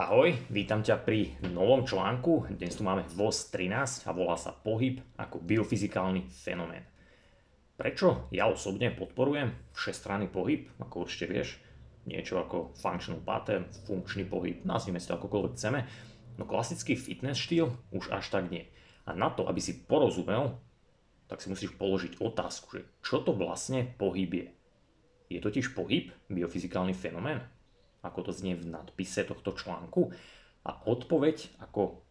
Ahoj, vítam ťa pri novom článku. Dnes tu máme VOS 13 a volá sa Pohyb ako biofyzikálny fenomén. Prečo ja osobne podporujem všestranný pohyb, ako určite vieš, niečo ako functional pattern, funkčný pohyb, nazvime si to akokoľvek chceme, no klasický fitness štýl už až tak nie. A na to, aby si porozumel, tak si musíš položiť otázku, že čo to vlastne pohyb je. Je totiž pohyb biofyzikálny fenomén? Ako to znie v nadpise tohto článku. A odpoveď, ako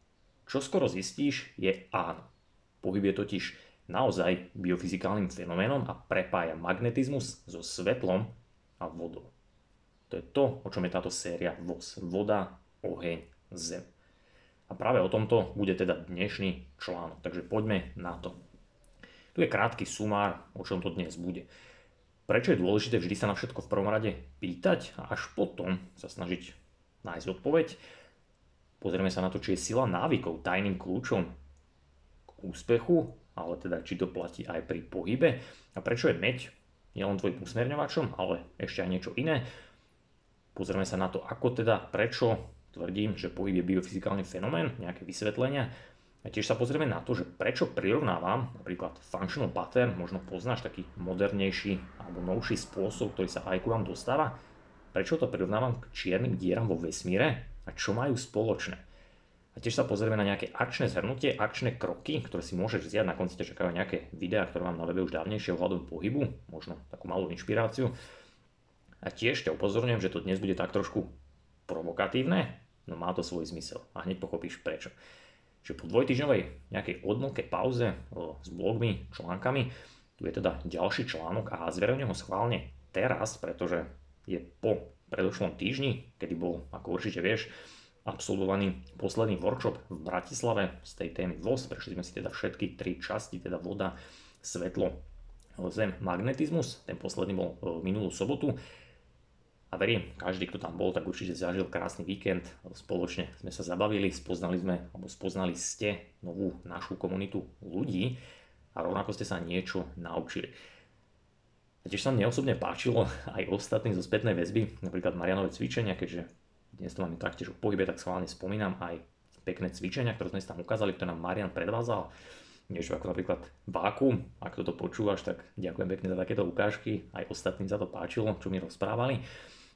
čo skoro zistíš, je áno. Pohyb je totiž naozaj biofyzikálnym fenoménom a prepája magnetizmus so svetlom a vodou. To je to, o čom je táto séria VOS. Voda, oheň, zem. A práve o tomto bude teda dnešný článok, takže poďme na to. Tu je krátky sumár, o čom to dnes bude. Prečo je dôležité vždy sa na všetko v prvom rade pýtať a až potom sa snažiť nájsť odpoveď? Pozrieme sa na to, či je sila návykov tajným kľúčom k úspechu, ale teda či to platí aj pri pohybe a prečo je meď nielen tvojim usmerňovačom, ale ešte aj niečo iné. Pozrieme sa na to, ako teda, prečo tvrdím, že pohyb je biofyzikálny fenomén, nejaké vysvetlenia a tiež sa pozrieme na to, že prečo prirovnávam napríklad functional pattern, možno poznáš taký modernejší alebo novší spôsob, ktorý sa aj ku vám dostáva, prečo to prirovnávam k čiernym dieram vo vesmíre a čo majú spoločné. A tiež sa pozrieme na nejaké akčné zhrnutie, akčné kroky, ktoré si môžeš vziať, na konci ťa čakajú nejaké videá, ktoré mám na webe už dávnejšie ohľadom pohybu, možno takú malú inšpiráciu. A tiež ťa upozorňujem, že to dnes bude tak trošku provokatívne, no má to svoj zmysel a hneď pochopíš prečo. Čiže po dvojtyžňovej nejakej odmlke pauze s blogmi, článkami, tu je teda ďalší článok a zverejňujem ho schválne teraz, pretože je po predošlom týždni, kedy bol, ako určite vieš, absolvovaný posledný workshop v Bratislave z tej témy VOS. Prešli sme si teda všetky tri časti, teda voda, svetlo, zem, magnetizmus. Ten posledný bol minulú sobotu. A verím, každý, kto tam bol, tak určite zažil krásny víkend. Spoločne sme sa zabavili, spoznali sme, alebo spoznali ste novú našu komunitu ľudí a rovnako ste sa niečo naučili. A tiež sa mne osobne páčilo aj ostatným zo spätnej väzby, napríklad Marianové cvičenia, keďže dnes to máme taktiež o pohybe, tak schválne spomínam aj pekné cvičenia, ktoré sme si tam ukázali, ktoré nám Marian predvázal. Niečo ako napríklad vákum, ak toto počúvaš, tak ďakujem pekne za takéto ukážky, aj ostatným sa to páčilo, čo mi rozprávali.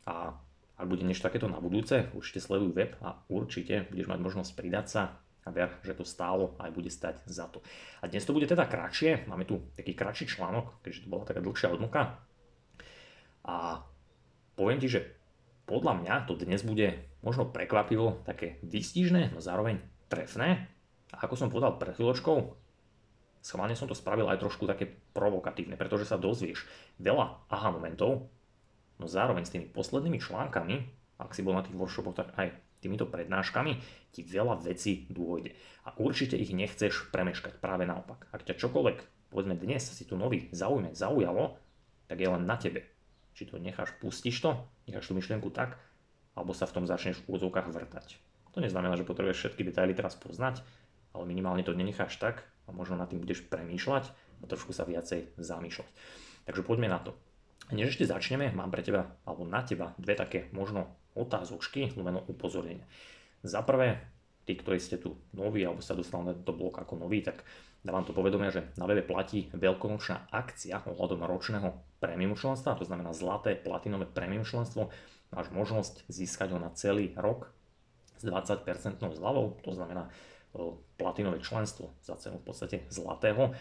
A ak bude niečo takéto na budúce, určite sleduj web a určite budeš mať možnosť pridať sa a ver, že to stálo aj bude stať za to. A dnes to bude teda kratšie, máme tu taký kratší článok, keďže to bola taká dlhšia odmoka. A poviem ti, že podľa mňa to dnes bude možno prekvapivo také výstižné, no zároveň trefné. A ako som povedal pred chvíľočkou, schválne som to spravil aj trošku také provokatívne, pretože sa dozvieš veľa aha momentov, No zároveň s tými poslednými článkami, ak si bol na tých workshopoch, tak aj týmito prednáškami ti veľa vecí dôjde. A určite ich nechceš premeškať, práve naopak. Ak ťa čokoľvek, povedzme dnes si tu nový zaujme, zaujalo, tak je len na tebe. Či to necháš, pustíš to, necháš tú myšlienku tak, alebo sa v tom začneš v úvodzovkách vrtať. To neznamená, že potrebuješ všetky detaily teraz poznať, ale minimálne to nenecháš tak a možno nad tým budeš premýšľať a trošku sa viacej zamýšľať. Takže poďme na to. Než ešte začneme, mám pre teba, alebo na teba, dve také možno otázočky, lumeno upozornenia. Za prvé, tí, ktorí ste tu noví, alebo sa dostali na tento blok ako noví, tak dávam to povedomia, že na webe platí veľkonočná akcia ohľadom ročného premium členstva, to znamená zlaté platinové premium členstvo. Máš možnosť získať ho na celý rok s 20% zľavou, to znamená platinové členstvo za cenu v podstate zlatého.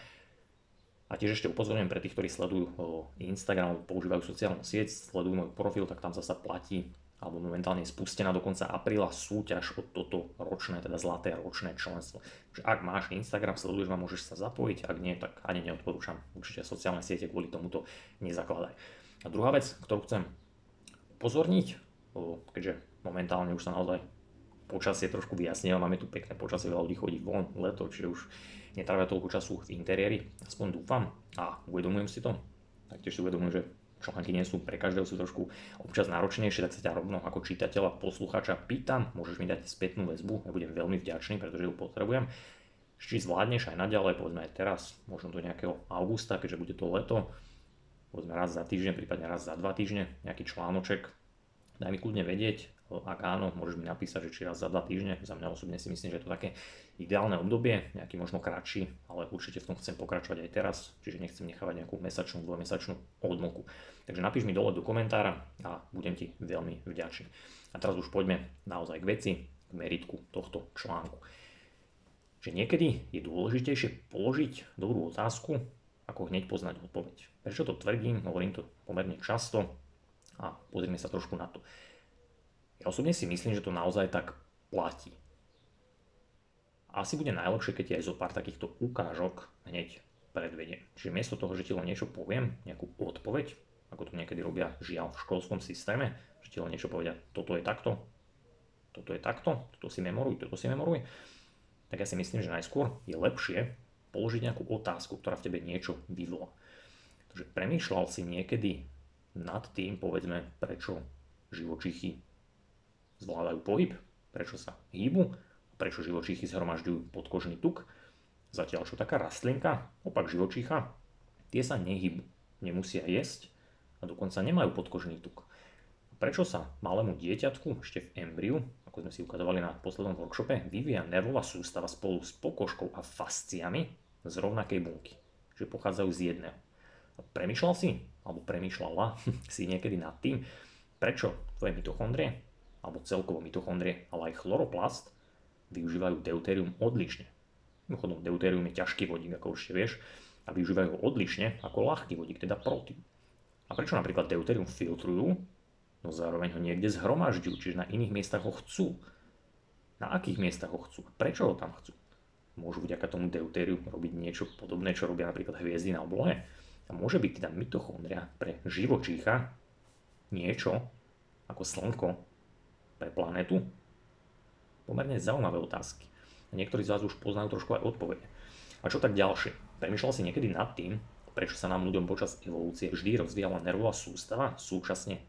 A tiež ešte upozorňujem pre tých, ktorí sledujú Instagram, používajú sociálnu sieť, sledujú môj profil, tak tam zasa platí alebo momentálne je spustená do konca apríla súťaž o toto ročné, teda zlaté ročné členstvo. Takže ak máš Instagram, sleduješ ma, môžeš sa zapojiť, ak nie, tak ani neodporúčam. Určite sociálne siete kvôli tomuto nezakladaj. A druhá vec, ktorú chcem pozorniť, keďže momentálne už sa naozaj počasie trošku vyjasnilo, máme tu pekné počasie, veľa ľudí chodí von, leto, čiže už netrávia toľko času v interiéri, aspoň dúfam a uvedomujem si to. Taktiež si uvedomujem, že články nie sú pre každého, sú trošku občas náročnejšie, tak sa ťa rovno ako čitateľa, poslucháča. Pýtam, môžeš mi dať spätnú väzbu, ja budem veľmi vďačný, pretože ju potrebujem. Či zvládneš aj naďalej, povedzme aj teraz, možno do nejakého augusta, keďže bude to leto, povedzme raz za týždeň, prípadne raz za dva týždne, nejaký článoček, Daj mi kľudne vedieť, ak áno, môžeš mi napísať, že či raz za dva týždne, za mňa osobne si myslím, že je to také ideálne obdobie, nejaký možno kratší, ale určite v tom chcem pokračovať aj teraz, čiže nechcem nechávať nejakú mesačnú, dvojmesačnú odmoku. Takže napíš mi dole do komentára a budem ti veľmi vďačný. A teraz už poďme naozaj k veci, k meritku tohto článku. Že niekedy je dôležitejšie položiť dobrú otázku, ako hneď poznať odpoveď. Prečo to tvrdím? Hovorím to pomerne často a pozrieme sa trošku na to. Ja osobne si myslím, že to naozaj tak platí. Asi bude najlepšie, keď ti aj zo pár takýchto ukážok hneď predvediem. Čiže miesto toho, že ti len niečo poviem, nejakú odpoveď, ako to niekedy robia žiaľ v školskom systéme, že ti len niečo povedia, toto je takto, toto je takto, toto si memoruj, toto si memoruj, tak ja si myslím, že najskôr je lepšie položiť nejakú otázku, ktorá v tebe niečo vyvolá. Takže premýšľal si niekedy nad tým, povedzme, prečo živočichy zvládajú pohyb, prečo sa hýbu, prečo živočíchy zhromažďujú podkožný tuk, zatiaľ čo taká rastlinka, opak živočícha, tie sa nehybu, nemusia jesť a dokonca nemajú podkožný tuk. Prečo sa malému dieťatku ešte v embriu, ako sme si ukazovali na poslednom workshope, vyvíja nervová sústava spolu s pokožkou a fasciami z rovnakej bunky, že pochádzajú z jedného. Premýšľal si, alebo premýšľala si niekedy nad tým, prečo tvoje mitochondrie alebo celkovo mitochondrie, ale aj chloroplast, využívajú deutérium odlišne. Mimochodom, deutérium je ťažký vodík, ako určite vieš, a využívajú ho odlišne ako ľahký vodík, teda proteín. A prečo napríklad deutérium filtrujú, no zároveň ho niekde zhromažďujú, čiže na iných miestach ho chcú. Na akých miestach ho chcú? Prečo ho tam chcú? Môžu vďaka tomu deutériu robiť niečo podobné, čo robia napríklad hviezdy na oblohe. A môže byť teda mitochondria pre živočícha niečo ako slnko pre planetu? Pomerne zaujímavé otázky. A niektorí z vás už poznajú trošku aj odpovede. A čo tak ďalšie? Premýšľal si niekedy nad tým, prečo sa nám ľuďom počas evolúcie vždy rozvíjala nervová sústava súčasne e,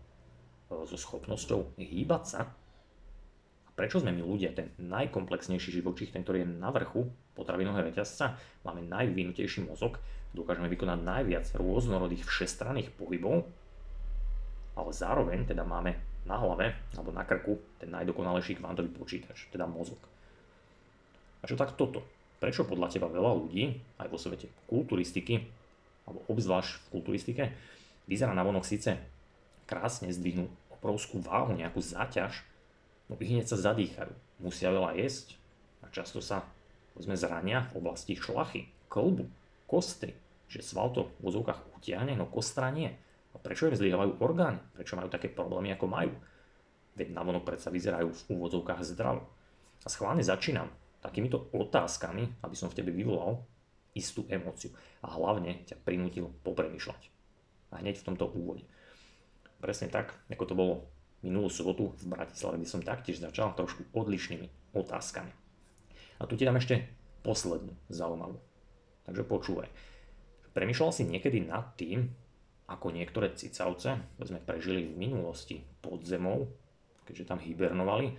so schopnosťou hýbať sa? A prečo sme my ľudia, ten najkomplexnejší živočích, ten, ktorý je na vrchu potravinového reťazca, máme najvyvinutejší mozog, dokážeme vykonať najviac rôznorodých všestranných pohybov, ale zároveň teda máme na hlave alebo na krku ten najdokonalejší kvantový počítač, teda mozog. A čo tak toto? Prečo podľa teba veľa ľudí, aj vo svete kulturistiky, alebo obzvlášť v kulturistike, vyzerá na vonok síce krásne, zdvihnú obrovskú váhu, nejakú záťaž, no ich hneď sa zadýchajú, musia veľa jesť a často sa sme zrania v oblasti šlachy, kolbu, kostry, že sval to v vozovkách utiahne, no kostra nie. A prečo im zlyhávajú orgány? Prečo majú také problémy, ako majú? Veď navonok predsa vyzerajú v úvodzovkách zdravo. A schválne začínam takýmito otázkami, aby som v tebe vyvolal istú emóciu. A hlavne ťa prinútil popremýšľať. A hneď v tomto úvode. Presne tak, ako to bolo minulú sobotu v Bratislave, kde som taktiež začal trošku odlišnými otázkami. A tu ti dám ešte poslednú zaujímavú. Takže počúvaj. Premýšľal si niekedy nad tým, ako niektoré cicavce, sme prežili v minulosti pod zemou, keďže tam hibernovali,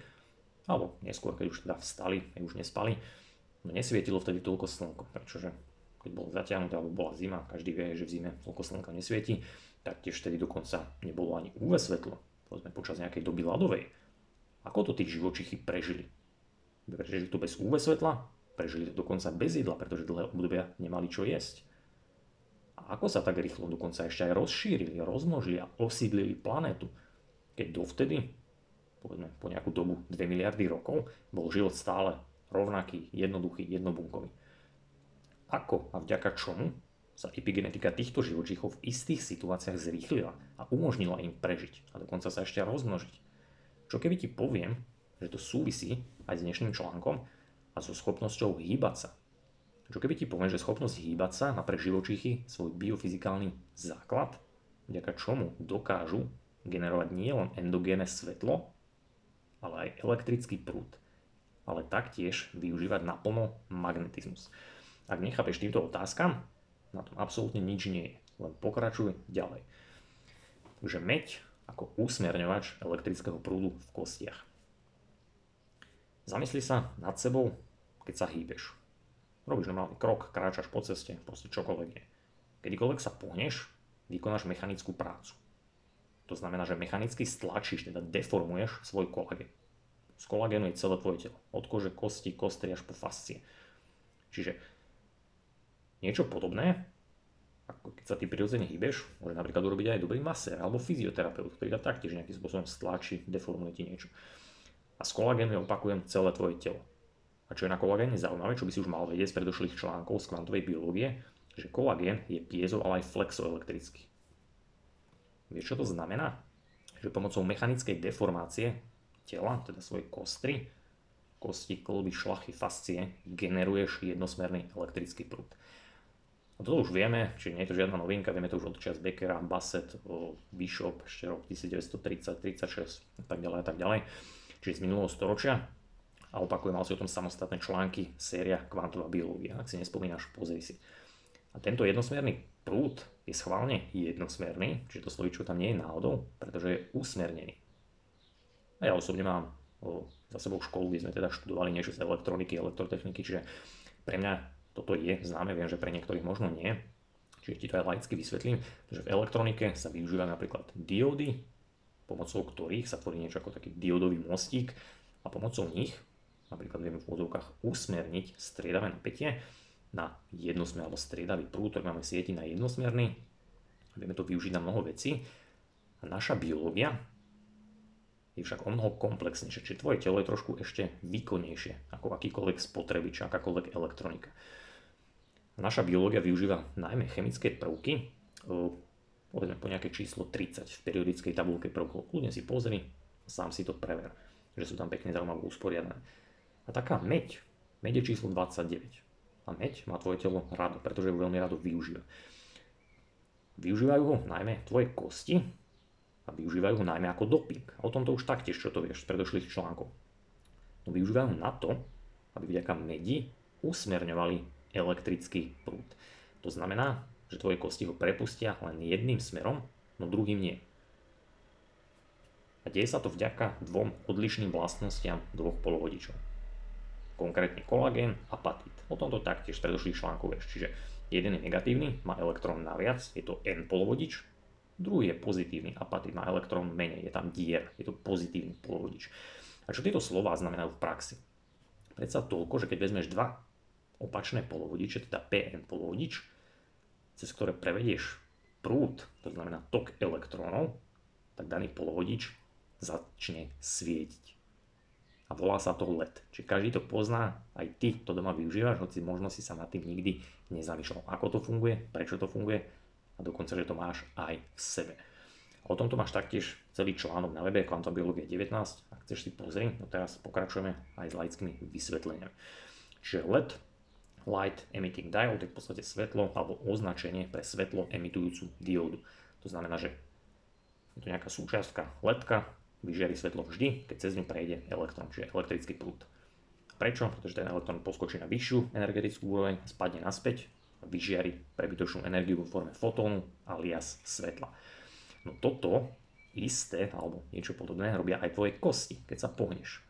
alebo neskôr, keď už teda vstali, keď už nespali, no nesvietilo vtedy toľko slnko, pretože keď bolo zatiahnuté alebo bola zima, každý vie, že v zime toľko slnka nesvieti, tak tiež vtedy dokonca nebolo ani UV svetlo, povedzme počas nejakej doby ľadovej. Ako to tí živočichy prežili? Prežili to bez UV svetla? Prežili to dokonca bez jedla, pretože dlhé obdobia nemali čo jesť. A ako sa tak rýchlo dokonca ešte aj rozšírili, rozmnožili a osídlili planetu, keď dovtedy, povedzme po nejakú dobu 2 miliardy rokov, bol život stále rovnaký, jednoduchý, jednobunkový. Ako a vďaka čomu sa epigenetika týchto živočíchov v istých situáciách zrýchlila a umožnila im prežiť a dokonca sa ešte rozmnožiť. Čo keby ti poviem, že to súvisí aj s dnešným článkom a so schopnosťou hýbať sa, čo keby ti poviem, že schopnosť hýbať sa má pre živočíchy svoj biofyzikálny základ, vďaka čomu dokážu generovať nielen endogénne svetlo, ale aj elektrický prúd, ale taktiež využívať naplno magnetizmus. Ak nechápeš týmto otázkam, na tom absolútne nič nie je, len pokračuj ďalej. Takže meď ako usmerňovač elektrického prúdu v kostiach. Zamysli sa nad sebou, keď sa hýbeš. Robíš normálny krok, kráčaš po ceste, proste čokoľvek je. Kedykoľvek sa pohneš, vykonáš mechanickú prácu. To znamená, že mechanicky stlačíš, teda deformuješ svoj kolagén. Z kolagénu je celé tvoje telo. Od kože, kosti, kostry až po fascie. Čiže niečo podobné, ako keď sa ty prirodzene hýbeš, môže napríklad urobiť aj dobrý masér alebo fyzioterapeut, ktorý taktiež nejakým spôsobom stlačí, deformuje ti niečo. A z kolagénu ja opakujem celé tvoje telo. A čo je na kolagéne zaujímavé, čo by si už mal vedieť z predošlých článkov z kvantovej biológie, že kolagén je piezo, ale aj flexoelektrický. Vieš, čo to znamená? Že pomocou mechanickej deformácie tela, teda svojej kostry, kosti, klby, šlachy, fascie, generuješ jednosmerný elektrický prúd. A toto už vieme, čiže nie je to žiadna novinka, vieme to už od čas Beckera, Bassett, Bishop, ešte rok 1930, 36 a tak ďalej a tak ďalej. Čiže z minulého storočia a opakujem, mal si o tom samostatné články, séria Kvantová biológia, ak si nespomínaš, pozri si. A tento jednosmerný prúd je schválne jednosmerný, čiže to slovíčko tam nie je náhodou, pretože je usmernený. A ja osobne mám o, za sebou školu, kde sme teda študovali niečo z elektroniky, elektrotechniky, čiže pre mňa toto je známe, viem, že pre niektorých možno nie. Čiže ti to aj laicky vysvetlím, že v elektronike sa využívajú napríklad diódy, pomocou ktorých sa tvorí niečo ako taký diodový mostík a pomocou nich napríklad vieme v úvodzovkách usmerniť striedavé napätie na jednosmerný alebo striedavý prúd, ktorý máme v sieti na jednosmerný. Vieme to využiť na mnoho vecí. A naša biológia je však o mnoho komplexnejšie, čiže tvoje telo je trošku ešte výkonnejšie ako akýkoľvek spotrebič, akákoľvek elektronika. Naša biológia využíva najmä chemické prvky, povedzme po nejaké číslo 30 v periodickej tabulke prvkov. Kľudne si pozri, sám si to prever, že sú tam pekne zaujímavé usporiadané. A taká meď, meď je číslo 29. A meď má tvoje telo rado, pretože ju veľmi rado využíva. Využívajú ho najmä tvoje kosti a využívajú ho najmä ako doping. A o tomto už taktiež, čo to vieš z predošlých článkov. No využívajú na to, aby vďaka medi usmerňovali elektrický prúd. To znamená, že tvoje kosti ho prepustia len jedným smerom, no druhým nie. A deje sa to vďaka dvom odlišným vlastnostiam dvoch polovodičov konkrétne kolagén a patít. O tomto taktiež predošlých článkoch vieš. Čiže jeden je negatívny, má elektrón naviac, je to N polovodič, druhý je pozitívny, apatít má elektrón menej, je tam dier, je to pozitívny polovodič. A čo tieto slová znamenajú v praxi? Predsa toľko, že keď vezmeš dva opačné polovodiče, teda PN polovodič, cez ktoré prevedieš prúd, to znamená tok elektrónov, tak daný polovodič začne svietiť a volá sa to LED. Čiže každý to pozná, aj ty to doma využívaš, hoci možno si sa nad tým nikdy nezamýšľal, ako to funguje, prečo to funguje a dokonca, že to máš aj v sebe. O tomto máš taktiež celý článok na webe Quantum Biologie 19, ak chceš si pozri, no teraz pokračujeme aj s laickými vysvetleniami. Čiže LED, Light Emitting Diode, je v podstate svetlo alebo označenie pre svetlo emitujúcu diódu. To znamená, že je to nejaká súčiastka ledka, vyžiari svetlo vždy, keď cez ňu prejde elektrón, čiže elektrický prúd. Prečo? Pretože ten elektrón poskočí na vyššiu energetickú úroveň, spadne naspäť vyžiari prebytočnú energiu vo forme fotónu alias svetla. No toto isté, alebo niečo podobné, robia aj tvoje kosti, keď sa pohneš.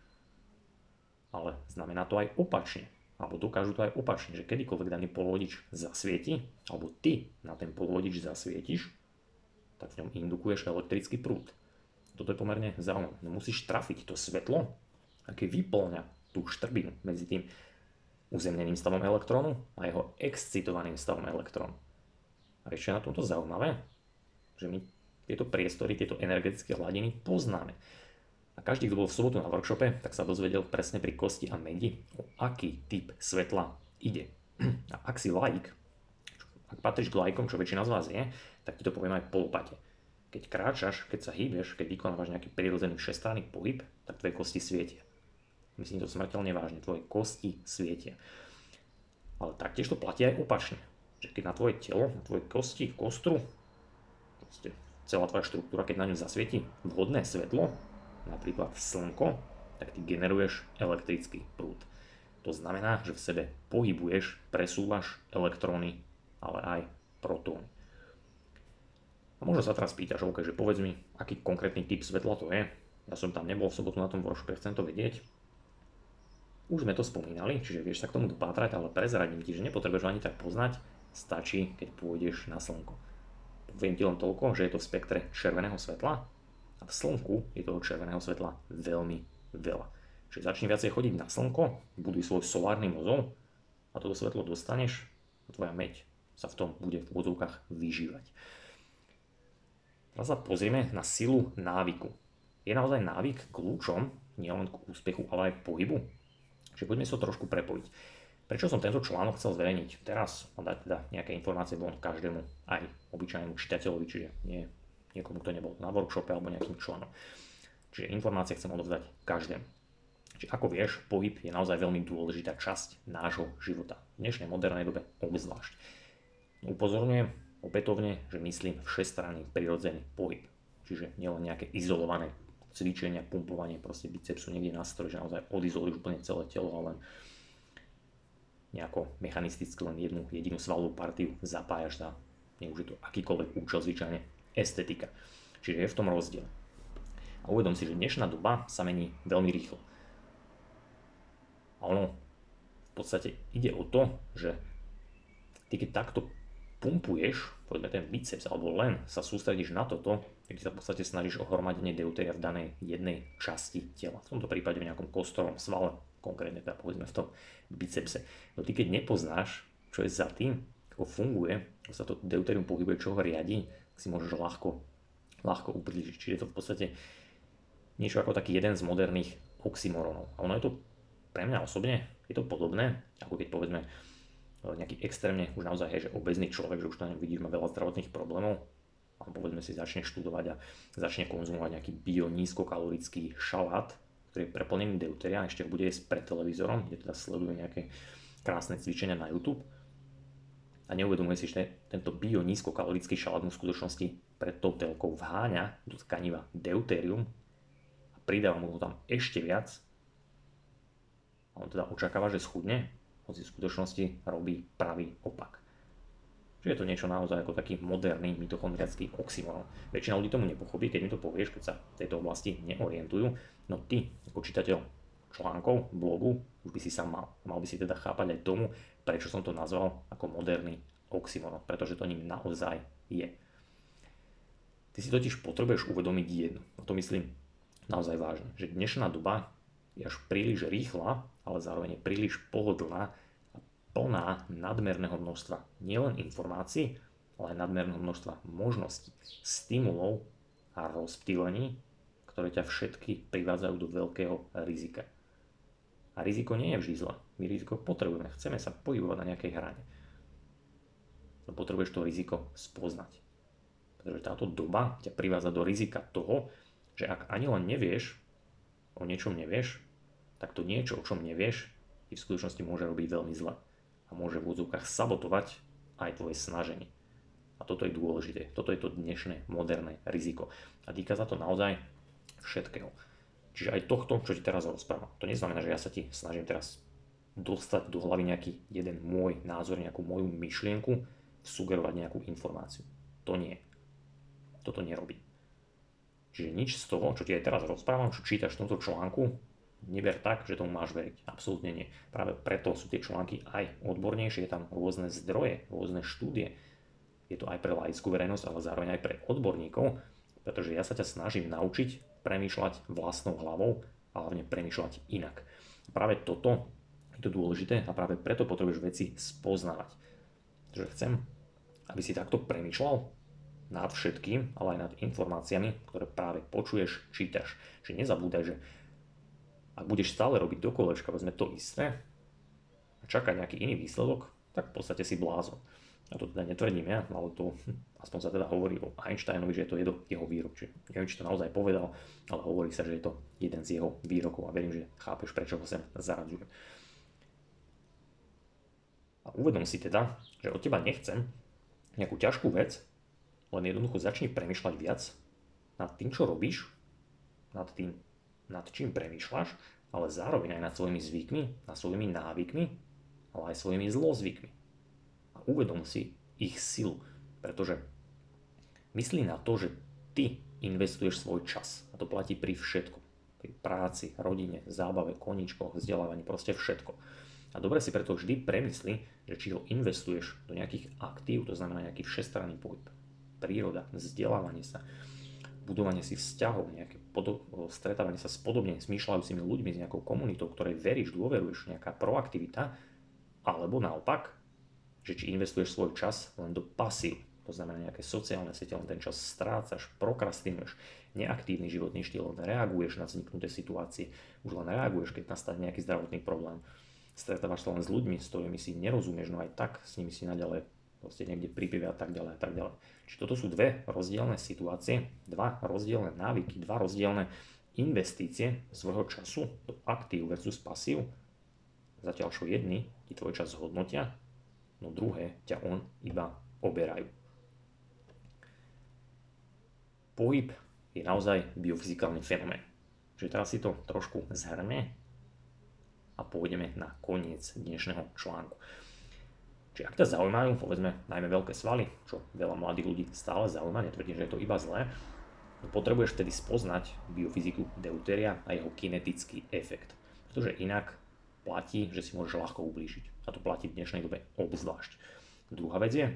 Ale znamená to aj opačne. Alebo dokážu to aj opačne, že kedykoľvek daný polovodič zasvieti, alebo ty na ten polovodič zasvietiš, tak v ňom indukuješ elektrický prúd. Toto je pomerne zaujímavé. No musíš trafiť to svetlo, aké vyplňa tú štrbinu medzi tým uzemneným stavom elektrónu a jeho excitovaným stavom elektrónu. A ešte na tomto zaujímavé, že my tieto priestory, tieto energetické hladiny poznáme. A každý, kto bol v sobotu na workshope, tak sa dozvedel presne pri kosti a medi, o aký typ svetla ide. A ak si laik, ak patríš k laikom, čo väčšina z vás je, tak ti to poviem aj po lopate keď kráčaš, keď sa hýbeš, keď vykonávaš nejaký prirodzený všestranný pohyb, tak tvoje kosti svietia. Myslím to smrteľne vážne, tvoje kosti svietia. Ale taktiež to platí aj opačne. Že keď na tvoje telo, na tvoje kosti, kostru, celá tvoja štruktúra, keď na ňu zasvieti vhodné svetlo, napríklad slnko, tak ty generuješ elektrický prúd. To znamená, že v sebe pohybuješ, presúvaš elektróny, ale aj protóny. A možno sa teraz pýtaš, OK, že povedz mi, aký konkrétny typ svetla to je. Ja som tam nebol v sobotu na tom workshope, chcem to vedieť. Už sme to spomínali, čiže vieš sa k tomu dopátrať, ale prezradím ti, že nepotrebuješ ani tak poznať, stačí, keď pôjdeš na slnko. Po viem ti len toľko, že je to v spektre červeného svetla a v slnku je toho červeného svetla veľmi veľa. Čiže začni viacej chodiť na slnko, buduj svoj solárny mozol a toto svetlo dostaneš a tvoja meď sa v tom bude v úvodzovkách vyžívať. Teraz sa pozrieme na silu návyku. Je naozaj návyk kľúčom nielen k úspechu, ale aj k pohybu? Čiže poďme sa to trošku prepojiť. Prečo som tento článok chcel zverejniť teraz a dať teda nejaké informácie von každému, aj obyčajnému čitateľovi, čiže nie niekomu, kto nebol na workshope alebo nejakým členom. Čiže informácie chcem odovzdať každému. Čiže ako vieš, pohyb je naozaj veľmi dôležitá časť nášho života. V dnešnej modernej dobe obzvlášť. Upozorňujem opätovne, že myslím všestranný prirodzený pohyb. Čiže nielen nejaké izolované cvičenia, pumpovanie proste bicepsu niekde na stroj, že naozaj odizoluješ úplne celé telo ale len nejako mechanisticky len jednu jedinú svalovú partiu zapájaš sa, nech už je to akýkoľvek účel, zvyčajne estetika. Čiže je v tom rozdiel. A uvedom si, že dnešná doba sa mení veľmi rýchlo. A ono v podstate ide o to, že ty keď takto pumpuješ, povedzme ten biceps, alebo len sa sústredíš na toto, keď sa v podstate snažíš o hromadenie deutéria v danej jednej časti tela. V tomto prípade v nejakom kostorovom svale, konkrétne teda povedzme v tom bicepse. No ty keď nepoznáš, čo je za tým, ako funguje, ako sa to deuterium pohybuje, čo ho riadi, tak si môžeš ľahko, ľahko upribližiť. Čiže je to v podstate niečo ako taký jeden z moderných oxymoronov. A ono je to pre mňa osobne, je to podobné, ako keď povedzme nejaký extrémne, už naozaj je, že obezný človek, že už tam vidíš, má veľa zdravotných problémov, a povedzme si začne študovať a začne konzumovať nejaký bio nízkokalorický šalát, ktorý je preplnený deuteria ešte ho bude jesť pred televízorom, kde teda sleduje nejaké krásne cvičenia na YouTube. A neuvedomuje si, že tento bio nízkokalorický šalát mu v skutočnosti pred tou telkou vháňa do tkaniva deuterium a pridáva mu ho tam ešte viac. A on teda očakáva, že schudne, hoci v skutočnosti robí pravý opak. Čiže je to niečo naozaj ako taký moderný mitochondriacký oxymoron. Väčšina ľudí tomu nepochopí, keď mi to povieš, keď sa v tejto oblasti neorientujú. No ty, ako čitateľ článkov, blogu, už by si sa mal. Mal by si teda chápať aj tomu, prečo som to nazval ako moderný oxymoron, pretože to ním naozaj je. Ty si totiž potrebuješ uvedomiť jedno, a to myslím naozaj vážne, že dnešná doba je až príliš rýchla, ale zároveň je príliš pohodlná plná nadmerného množstva nielen informácií, ale aj nadmerného množstva možností, stimulov a rozptýlení, ktoré ťa všetky privádzajú do veľkého rizika. A riziko nie je vždy zle. My riziko potrebujeme, chceme sa pohybovať na nejakej hrane. No potrebuješ to riziko spoznať. Pretože táto doba ťa privádza do rizika toho, že ak ani len nevieš, o niečom nevieš, tak to niečo, o čom nevieš, ti v skutočnosti môže robiť veľmi zle a môže v úvodzovkách sabotovať aj tvoje snaženie. A toto je dôležité. Toto je to dnešné moderné riziko. A týka sa to naozaj všetkého. Čiže aj tohto, čo ti teraz rozprávam. To neznamená, že ja sa ti snažím teraz dostať do hlavy nejaký jeden môj názor, nejakú moju myšlienku, sugerovať nejakú informáciu. To nie. Toto nerobí. Čiže nič z toho, čo ti aj teraz rozprávam, čo čítaš v tomto článku, neber tak, že tomu máš veriť. Absolútne nie. Práve preto sú tie články aj odbornejšie, je tam rôzne zdroje, rôzne štúdie. Je to aj pre laickú verejnosť, ale zároveň aj pre odborníkov, pretože ja sa ťa snažím naučiť premýšľať vlastnou hlavou a hlavne premýšľať inak. Práve toto je to dôležité a práve preto potrebuješ veci spoznávať. Takže chcem, aby si takto premýšľal nad všetkým, ale aj nad informáciami, ktoré práve počuješ, čítaš. Že nezabúdaj, že ak budeš stále robiť do kolečka, vezme to isté a čakať nejaký iný výsledok, tak v podstate si blázon. Ja to teda netvrdím ja, ale to aspoň sa teda hovorí o Einsteinovi, že je to jeho výrok. Čiže neviem, či to naozaj povedal, ale hovorí sa, že je to jeden z jeho výrokov a verím, že chápeš, prečo ho sem zaradzujem. A uvedom si teda, že od teba nechcem nejakú ťažkú vec, len jednoducho začni premyšľať viac nad tým, čo robíš, nad tým, nad čím premýšľaš, ale zároveň aj nad svojimi zvykmi, nad svojimi návykmi, ale aj svojimi zlozvykmi. A uvedom si ich silu, pretože myslí na to, že ty investuješ svoj čas. A to platí pri všetkom. Pri práci, rodine, zábave, koničkoch, vzdelávaní, proste všetko. A dobre si preto vždy premysli, že či ho investuješ do nejakých aktív, to znamená nejaký všestranný pohyb. príroda, vzdelávanie sa, budovanie si vzťahov, nejaké stretávanie sa s podobne smýšľajúcimi ľuďmi, s nejakou komunitou, ktorej veríš, dôveruješ, nejaká proaktivita, alebo naopak, že či investuješ svoj čas len do pasív, to znamená nejaké sociálne siete, len ten čas strácaš, prokrastinuješ, neaktívny životný štýl, len reaguješ na vzniknuté situácie, už len reaguješ, keď nastane nejaký zdravotný problém. Stretávaš sa len s ľuďmi, s ktorými si nerozumieš, no aj tak s nimi si naďalej proste niekde pri a tak ďalej a tak ďalej. Čiže toto sú dve rozdielne situácie, dva rozdielne návyky, dva rozdielne investície svojho času do aktív versus pasív. Zatiaľ čo jedni ti tvoj čas zhodnotia, no druhé ťa on iba oberajú. Pohyb je naozaj biofyzikálny fenomén. Čiže teraz si to trošku zhrne a pôjdeme na koniec dnešného článku. Čiže ak ťa zaujímajú, povedzme, najmä veľké svaly, čo veľa mladých ľudí stále zaujíma, netvrdím, že je to iba zlé, no potrebuješ tedy spoznať biofyziku deutéria a jeho kinetický efekt. Pretože inak platí, že si môžeš ľahko ublížiť. A to platí v dnešnej dobe obzvlášť. Druhá vec je,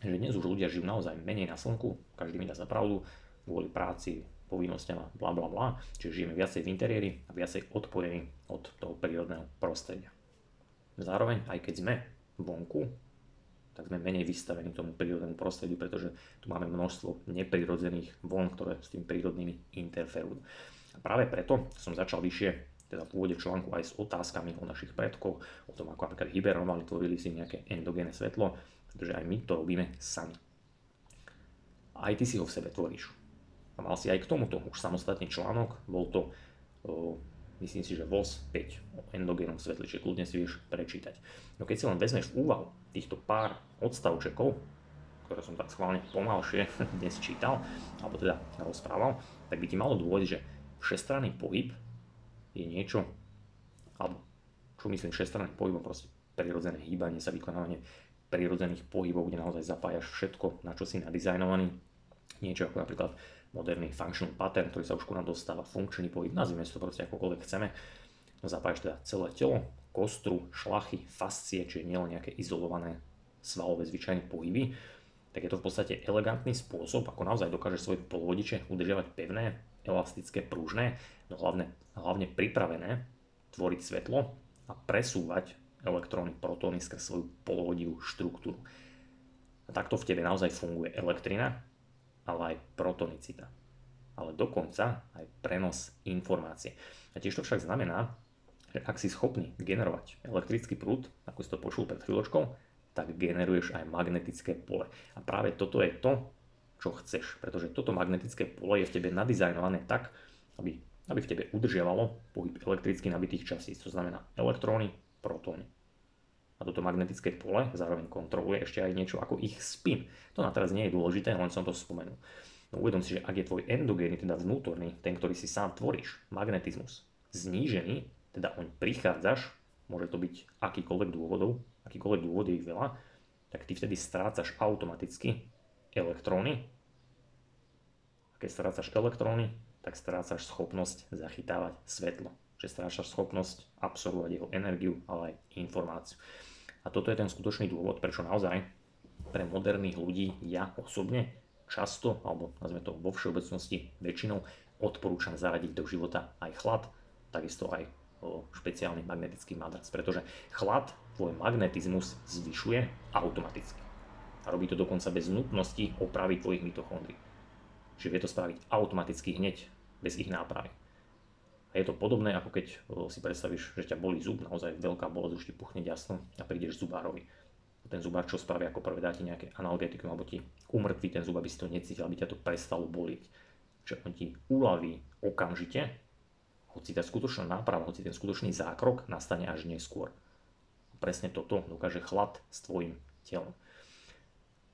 že dnes už ľudia žijú naozaj menej na slnku, každý mi dá za pravdu, kvôli práci, povinnosťam a bla bla bla, čiže žijeme viacej v interiéri a viacej odpojení od toho prírodného prostredia. Zároveň, aj keď sme vonku, tak sme menej vystavení tomu prírodnému prostrediu, pretože tu máme množstvo neprirodzených von, ktoré s tým prírodnými interferujú. A práve preto som začal vyššie, teda v úvode článku aj s otázkami o našich predkov, o tom, ako napríklad hibernovali, tvorili si nejaké endogénne svetlo, pretože aj my to robíme sami. Aj ty si ho v sebe tvoríš. A mal si aj k tomuto už samostatný článok, bol to myslím si, že VOS 5 o endogénom svetle, kľudne si vieš prečítať. No keď si len vezmeš v úvahu týchto pár odstavčekov, ktoré som tak schválne pomalšie dnes čítal, alebo teda rozprával, tak by ti malo dôvodiť, že všestranný pohyb je niečo, alebo čo myslím všestranný pohyb, proste prirodzené hýbanie sa, vykonávanie prirodzených pohybov, kde naozaj zapájaš všetko, na čo si nadizajnovaný. Niečo ako napríklad moderný functional pattern, ktorý sa už ku nám dostáva, funkčný pohyb, nazvime si to proste akokoľvek chceme. No zapájaš teda celé telo, kostru, šlachy, fascie, čiže nielen nejaké izolované svalové zvyčajné pohyby, tak je to v podstate elegantný spôsob, ako naozaj dokážeš svoje polovodiče udržiavať pevné, elastické, pružné, no hlavne, hlavne pripravené tvoriť svetlo a presúvať elektróny, protóny skrz svoju polovodivú štruktúru. A takto v tebe naozaj funguje elektrina, ale aj protonicita. Ale dokonca aj prenos informácie. A tiež to však znamená, že ak si schopný generovať elektrický prúd, ako si to počul pred chvíľočkou, tak generuješ aj magnetické pole. A práve toto je to, čo chceš, pretože toto magnetické pole je v tebe nadizajnované tak, aby, aby v tebe udržiavalo pohyb elektricky nabitých častíc, to znamená elektróny, protóny. A toto magnetické pole zároveň kontroluje ešte aj niečo ako ich spin. To na teraz nie je dôležité, len som to spomenul. No uvedom si, že ak je tvoj endogénny, teda vnútorný, ten, ktorý si sám tvoríš, magnetizmus, znížený, teda oň prichádzaš, môže to byť akýkoľvek dôvodov, akýkoľvek dôvod je ich veľa, tak ty vtedy strácaš automaticky elektróny. A keď strácaš elektróny, tak strácaš schopnosť zachytávať svetlo. Že strácaš schopnosť absorbovať jeho energiu, ale aj informáciu. A toto je ten skutočný dôvod, prečo naozaj pre moderných ľudí ja osobne často, alebo nazvime to vo všeobecnosti väčšinou, odporúčam zaradiť do života aj chlad, takisto aj špeciálny magnetický madrac, pretože chlad tvoj magnetizmus zvyšuje automaticky. A robí to dokonca bez nutnosti opraviť tvojich mitochondrií. Čiže vie to spraviť automaticky hneď, bez ich nápravy. Je to podobné, ako keď si predstavíš, že ťa bolí zub, naozaj veľká bolesť, už ti puchne jasno a prídeš zubárovi. Ten zubár čo spraví, ako prvé dá ti nejaké analgetikum alebo ti umrtví ten zub, aby si to necítil, aby ťa to prestalo boliť. Čiže on ti uľaví okamžite, hoci tá skutočná náprava, hoci ten skutočný zákrok nastane až neskôr. Presne toto dokáže chlad s tvojim telom.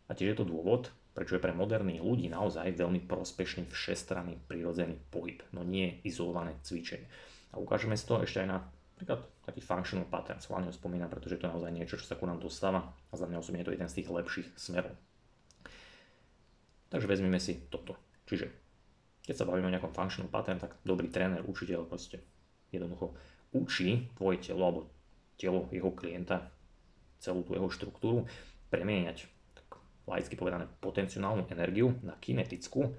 A tiež je to dôvod, prečo je pre moderných ľudí naozaj veľmi prospešný všestranný prirodzený pohyb, no nie izolované cvičenie. A ukážeme si to ešte aj na napríklad taký functional pattern, schválne ho spomínam, pretože to je naozaj niečo, čo sa ku nám dostáva a za mňa osobne je to jeden z tých lepších smerov. Takže vezmeme si toto. Čiže keď sa bavíme o nejakom functional pattern, tak dobrý tréner, učiteľ proste jednoducho učí tvoje telo alebo telo jeho klienta celú tú jeho štruktúru premieňať laicky povedané potenciálnu energiu na kinetickú,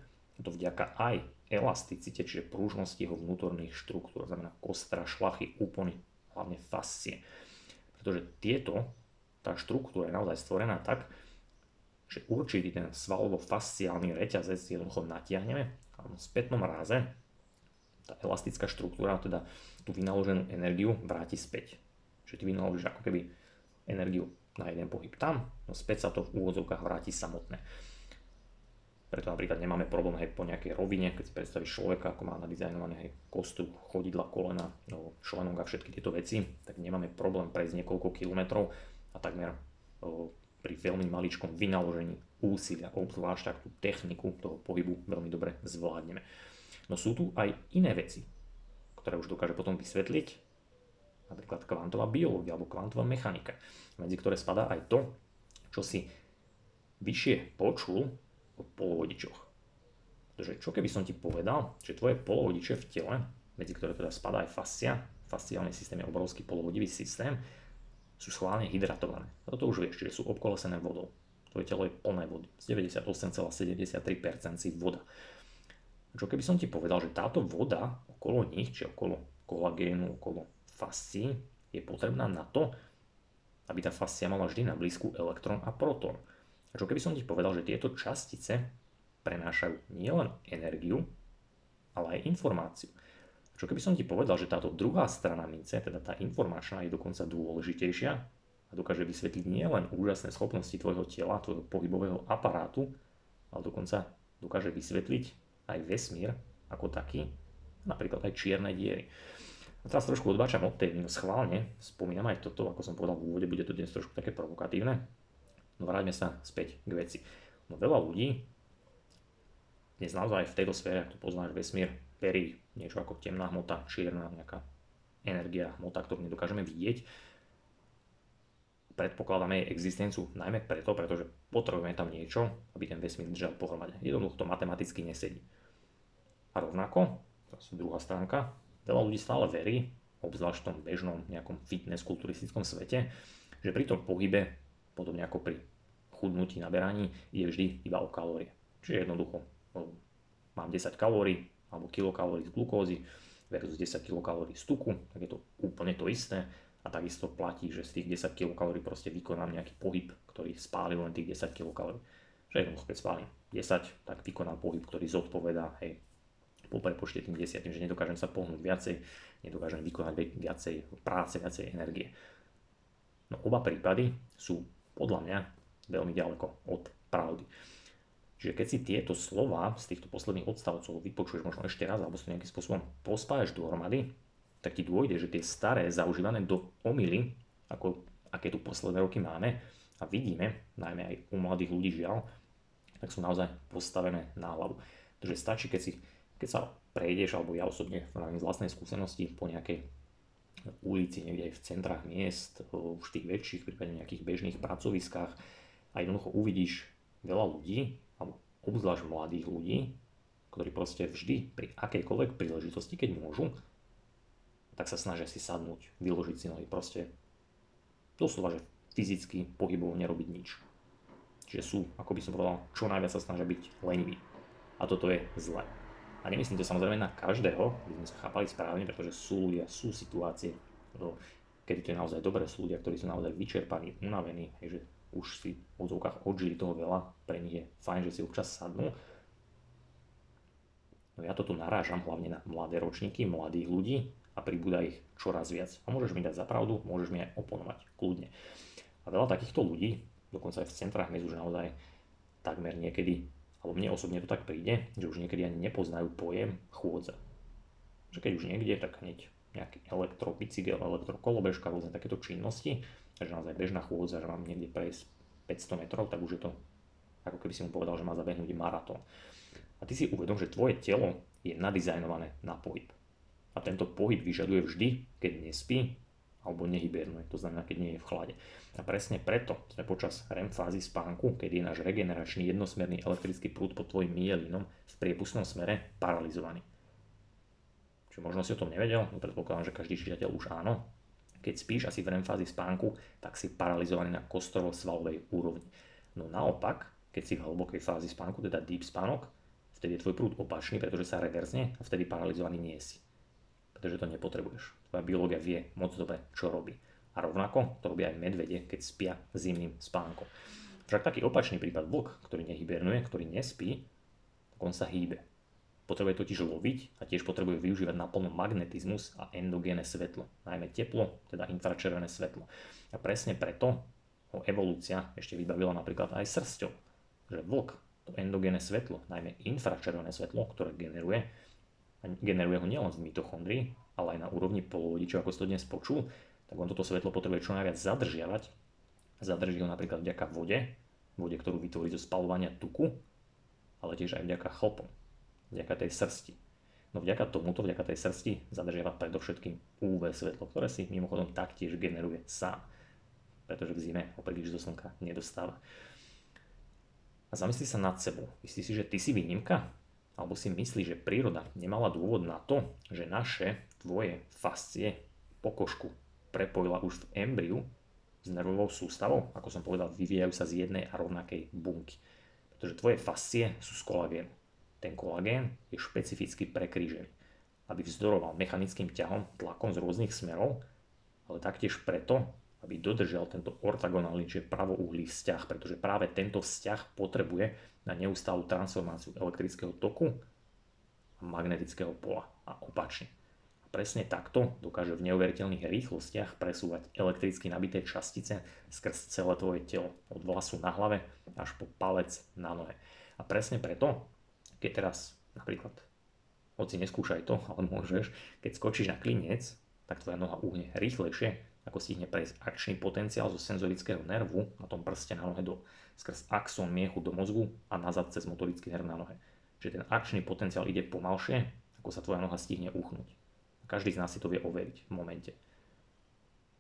to vďaka aj elasticite, čiže prúžnosti jeho vnútorných štruktúr, znamená kostra, šlachy, úpony, hlavne fascie. Pretože tieto, tá štruktúra je naozaj stvorená tak, že určitý ten svalovo-fasciálny reťazec jednoducho natiahneme a v spätnom ráze tá elastická štruktúra, teda tú vynaloženú energiu vráti späť. Čiže ty vynaložíš ako keby energiu na jeden pohyb tam, no späť sa to v úvodzovkách vráti samotné. Preto napríklad nemáme problém hej, po nejakej rovine, keď si predstavíš človeka, ako má nadizajnované hej, kostru, chodidla, kolena, no, členok a všetky tieto veci, tak nemáme problém prejsť niekoľko kilometrov a takmer o, pri veľmi maličkom vynaložení úsilia, obzvlášť ak tú techniku toho pohybu veľmi dobre zvládneme. No sú tu aj iné veci, ktoré už dokáže potom vysvetliť, napríklad kvantová biológia alebo kvantová mechanika, medzi ktoré spadá aj to, čo si vyššie počul o polovodičoch. Pretože čo keby som ti povedal, že tvoje polovodiče v tele, medzi ktoré teda spadá aj fascia, fasciálny systém je obrovský polovodivý systém, sú schválne hydratované. Toto už vieš, čiže sú obkolesené vodou. Tvoje telo je plné vody. Z 98,73% si voda. Čo keby som ti povedal, že táto voda okolo nich, či okolo kolagénu, okolo fascií, je potrebná na to, aby tá fascia mala vždy na blízku elektrón a protón. A čo keby som ti povedal, že tieto častice prenášajú nielen energiu, ale aj informáciu. Čo keby som ti povedal, že táto druhá strana mince, teda tá informačná, je dokonca dôležitejšia a dokáže vysvetliť nielen úžasné schopnosti tvojho tela, tvojho pohybového aparátu, ale dokonca dokáže vysvetliť aj vesmír ako taký, napríklad aj čierne diery. A teraz trošku odbáčam od tej schválne, spomínam aj toto, ako som povedal v úvode, bude to dnes trošku také provokatívne, No vráťme sa späť k veci. No veľa ľudí dnes naozaj v tejto sfére, ak to poznáš, vesmír, perí niečo ako temná hmota, čierna nejaká energia, hmota, ktorú nedokážeme vidieť. Predpokladáme jej existenciu najmä preto, pretože potrebujeme tam niečo, aby ten vesmír držal pohromade. Jednoducho to matematicky nesedí. A rovnako, to je druhá stránka, veľa ľudí stále verí, obzvlášť v tom bežnom nejakom fitness kulturistickom svete, že pri tom pohybe, podobne ako pri chudnutí, naberaní ide vždy iba o kalórie. Čiže jednoducho mám 10 kalórií alebo kilokalórií z glukózy versus 10 kilokalórií z tuku, tak je to úplne to isté a takisto platí, že z tých 10 kilokalórií proste vykonám nejaký pohyb, ktorý spáli len tých 10 kilokalórií. Že jednoducho, keď spálim 10, tak vykonám pohyb, ktorý zodpovedá, hej, po prepočte tým 10, že nedokážem sa pohnúť viacej, nedokážem vykonať viacej práce, viacej energie. No oba prípady sú podľa mňa veľmi ďaleko od pravdy. Čiže keď si tieto slova z týchto posledných odstavcov vypočuješ možno ešte raz alebo si nejakým spôsobom pospájaš dohromady, tak ti dôjde, že tie staré zaužívané do omily, ako aké tu posledné roky máme a vidíme, najmä aj u mladých ľudí žiaľ, tak sú naozaj postavené na hlavu. Takže stačí, keď, si, keď sa prejdeš, alebo ja osobne z vlastnej skúsenosti po nejakej ulici, niekde aj v centrách miest, v tých väčších, prípadne nejakých bežných pracoviskách, a jednoducho uvidíš veľa ľudí, alebo obzvlášť mladých ľudí, ktorí proste vždy pri akejkoľvek príležitosti, keď môžu, tak sa snažia si sadnúť, vyložiť si nohy, proste doslova, že fyzicky pohybovo nerobiť nič. Čiže sú, ako by som povedal, čo najviac sa snažia byť leniví. A toto je zle. A nemyslím to samozrejme na každého, aby sme sa chápali správne, pretože sú ľudia, sú situácie, kedy to je naozaj dobré, sú ľudia, ktorí sú naozaj vyčerpaní, unavení, že už si v odzvukách odžili toho veľa, pre nich je fajn, že si občas sadnú. No ja to tu narážam hlavne na mladé ročníky, mladých ľudí a pribúda ich čoraz viac. A môžeš mi dať za pravdu, môžeš mi aj oponovať, kľudne. A veľa takýchto ľudí, dokonca aj v centrách dnes už naozaj takmer niekedy, alebo mne osobne to tak príde, že už niekedy ani nepoznajú pojem chôdza. Že keď už niekde, tak hneď nejaký elektrobicykel, elektrokolobežka, rôzne takéto činnosti, že naozaj bežná chôdza, že mám niekde prejsť 500 metrov, tak už je to ako keby si mu povedal, že má zabehnúť maratón. A ty si uvedom, že tvoje telo je nadizajnované na pohyb. A tento pohyb vyžaduje vždy, keď nespí alebo nehybernuje, to znamená, keď nie je v chlade. A presne preto sme počas REM fázy spánku, keď je náš regeneračný jednosmerný elektrický prúd pod tvojim myelinom v priepustnom smere paralizovaný. Čiže možno si o tom nevedel, no predpokladám, že každý čitateľ už áno, keď spíš asi v REM fázi spánku, tak si paralizovaný na kostrovo-svalovej úrovni. No naopak, keď si v hlbokej fázi spánku, teda deep spánok, vtedy je tvoj prúd opačný, pretože sa reverzne a vtedy paralizovaný nie si. Pretože to nepotrebuješ. Tvoja biológia vie moc dobre, čo robí. A rovnako to robia aj medvede, keď spia zimným spánkom. Však taký opačný prípad vlk, ktorý nehybernuje, ktorý nespí, on sa hýbe. Potrebuje totiž loviť a tiež potrebuje využívať naplno magnetizmus a endogénne svetlo, najmä teplo, teda infračervené svetlo. A presne preto ho evolúcia ešte vybavila napríklad aj srsťou, že vlk to endogénne svetlo, najmä infračervené svetlo, ktoré generuje, a generuje ho nielen v mitochondrii, ale aj na úrovni polovodičov, ako si to dnes počul, tak on toto svetlo potrebuje čo najviac zadržiavať. Zadrží ho napríklad vďaka vode, vode, ktorú vytvorí zo spalovania tuku, ale tiež aj vďaka chlpom vďaka tej srsti. No vďaka tomuto, vďaka tej srsti zadržiava predovšetkým UV svetlo, ktoré si mimochodom taktiež generuje sám, pretože v zime ho príliš zo slnka nedostáva. A zamyslí sa nad sebou. Myslíš si, že ty si výnimka? Alebo si myslíš, že príroda nemala dôvod na to, že naše, tvoje fascie, pokožku prepojila už v embriu s nervovou sústavou, ako som povedal, vyvíjajú sa z jednej a rovnakej bunky. Pretože tvoje fascie sú z kolagénu. Ten kolagén je špecificky prekrížený, aby vzdoroval mechanickým ťahom, tlakom z rôznych smerov, ale taktiež preto, aby dodržal tento ortogonálny, čiže pravouhlý vzťah, pretože práve tento vzťah potrebuje na neustálu transformáciu elektrického toku a magnetického pola a opačne. A presne takto dokáže v neuveriteľných rýchlostiach presúvať elektricky nabité častice skrz celé tvoje telo, od vlasu na hlave až po palec na nohe. A presne preto keď teraz napríklad, hoci neskúšaj to, ale môžeš, keď skočíš na klinec, tak tvoja noha uhne rýchlejšie, ako stihne prejsť akčný potenciál zo senzorického nervu na tom prste na nohe do, skrz axón miechu do mozgu a nazad cez motorický nerv na nohe. Čiže ten akčný potenciál ide pomalšie, ako sa tvoja noha stihne uchnúť. Každý z nás si to vie overiť v momente.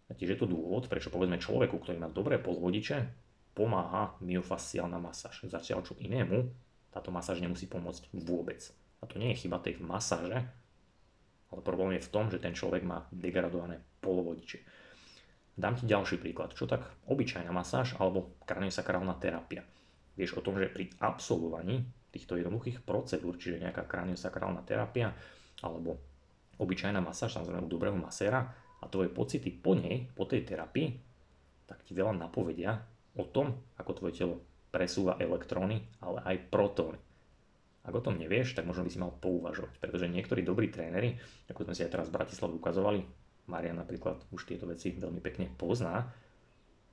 A tiež je to dôvod, prečo povedzme človeku, ktorý má dobré pozvodiče, pomáha myofasciálna masáž. Zatiaľ čo inému táto masáž nemusí pomôcť vôbec. A to nie je chyba tej masáže, ale problém je v tom, že ten človek má degradované polovodiče. Dám ti ďalší príklad. Čo tak obyčajná masáž alebo kraniosakrálna terapia. Vieš o tom, že pri absolvovaní týchto jednoduchých procedúr, čiže nejaká kraniosakrálna terapia alebo obyčajná masáž, samozrejme u dobrého maséra a tvoje pocity po nej, po tej terapii, tak ti veľa napovedia o tom, ako tvoje telo presúva elektróny, ale aj protóny. Ak o tom nevieš, tak možno by si mal pouvažovať, pretože niektorí dobrí tréneri, ako sme si aj teraz v Bratislave ukazovali, Marian napríklad už tieto veci veľmi pekne pozná,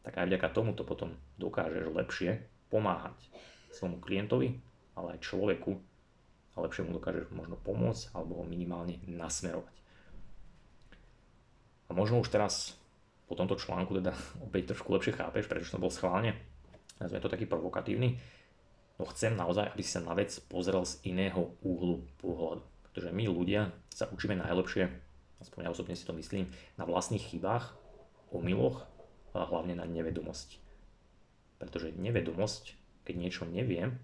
tak aj vďaka tomuto potom dokážeš lepšie pomáhať svojmu klientovi, ale aj človeku a lepšie mu dokážeš možno pomôcť alebo ho minimálne nasmerovať. A možno už teraz po tomto článku teda opäť trošku lepšie chápeš, prečo som bol schválne nazvime to taký provokatívny, no chcem naozaj, aby si sa na vec pozrel z iného úhlu pohľadu. Pretože my ľudia sa učíme najlepšie, aspoň ja osobne si to myslím, na vlastných chybách, omyloch a hlavne na nevedomosti. Pretože nevedomosť, keď niečo neviem,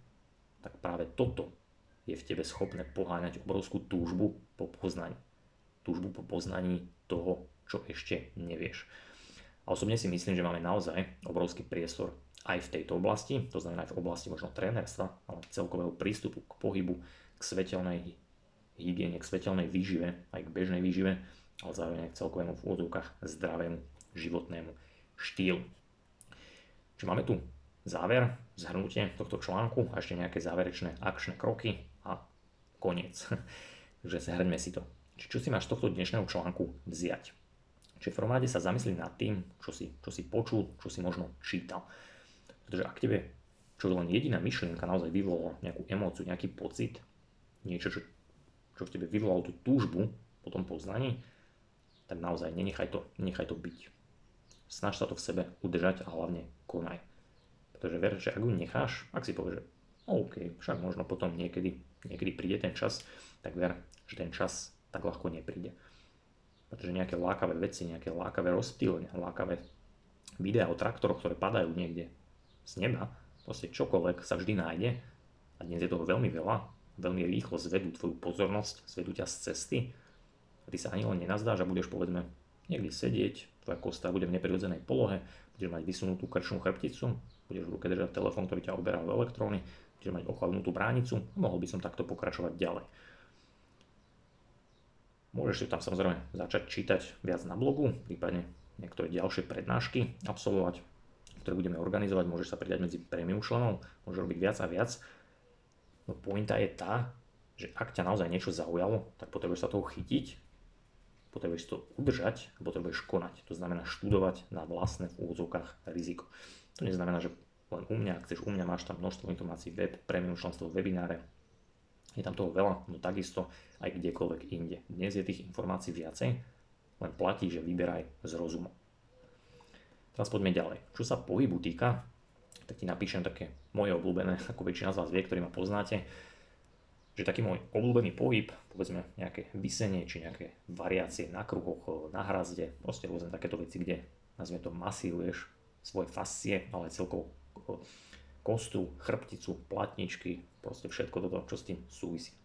tak práve toto je v tebe schopné poháňať obrovskú túžbu po poznaní. Túžbu po poznaní toho, čo ešte nevieš. A osobne si myslím, že máme naozaj obrovský priestor aj v tejto oblasti, to znamená aj v oblasti možno trénerstva, ale celkového prístupu k pohybu, k svetelnej hygiene, k svetelnej výžive, aj k bežnej výžive, ale zároveň aj k celkovému v úvodzovkách zdravému životnému štýlu. Čiže máme tu záver, zhrnutie tohto článku a ešte nejaké záverečné akčné kroky a koniec. Takže zhrňme si to. Čiže čo si máš z tohto dnešného článku vziať? Čiže v rade sa zamyslí nad tým, čo si, čo si počul, čo si možno čítal. Pretože ak tebe čo len jediná myšlienka naozaj vyvolala nejakú emóciu, nejaký pocit, niečo, čo, čo v tebe vyvolalo tú túžbu po tom poznaní, tak naozaj nenechaj to, nenechaj to byť. Snaž sa to v sebe udržať a hlavne konaj. Pretože ver, že ak ju necháš, ak si povieš, že OK, však možno potom niekedy, niekedy príde ten čas, tak ver, že ten čas tak ľahko nepríde. Pretože nejaké lákavé veci, nejaké lákavé rozptýlenia, lákavé videá o traktoroch, ktoré padajú niekde z neba, proste čokoľvek sa vždy nájde a dnes je toho veľmi veľa, veľmi rýchlo zvedú tvoju pozornosť, zvedú ťa z cesty a ty sa ani len nenazdáš a budeš povedzme niekde sedieť tvoja kostra bude v neprirodzenej polohe, budeš mať vysunutú krčnú chrbticu, budeš v ruke držať telefón, ktorý ťa oberá o elektróny, budeš mať ochladnutú bránicu, mohol by som takto pokračovať ďalej. Môžeš si tam samozrejme začať čítať viac na blogu, prípadne niektoré ďalšie prednášky absolvovať, ktoré budeme organizovať, môžeš sa pridať medzi premium členov, môžeš robiť viac a viac. No pointa je tá, že ak ťa naozaj niečo zaujalo, tak potrebuješ sa toho chytiť potrebuješ to udržať a potrebuješ konať. To znamená študovať na vlastné v úvodzovkách riziko. To neznamená, že len u mňa, ak chceš u mňa, máš tam množstvo informácií, web, premium členstvo, webináre, je tam toho veľa, no takisto aj kdekoľvek inde. Dnes je tých informácií viacej, len platí, že vyberaj z rozumu. Teraz poďme ďalej. Čo sa pohybu týka, tak ti napíšem také moje obľúbené, ako väčšina z vás vie, ktorí ma poznáte že taký môj obľúbený pohyb, povedzme nejaké vysenie či nejaké variácie na kruhoch, na hrazde, proste rôzne takéto veci, kde nazvime to masíruješ svoje fascie, ale celkovo kostru, chrbticu, platničky, proste všetko toto, čo s tým súvisí.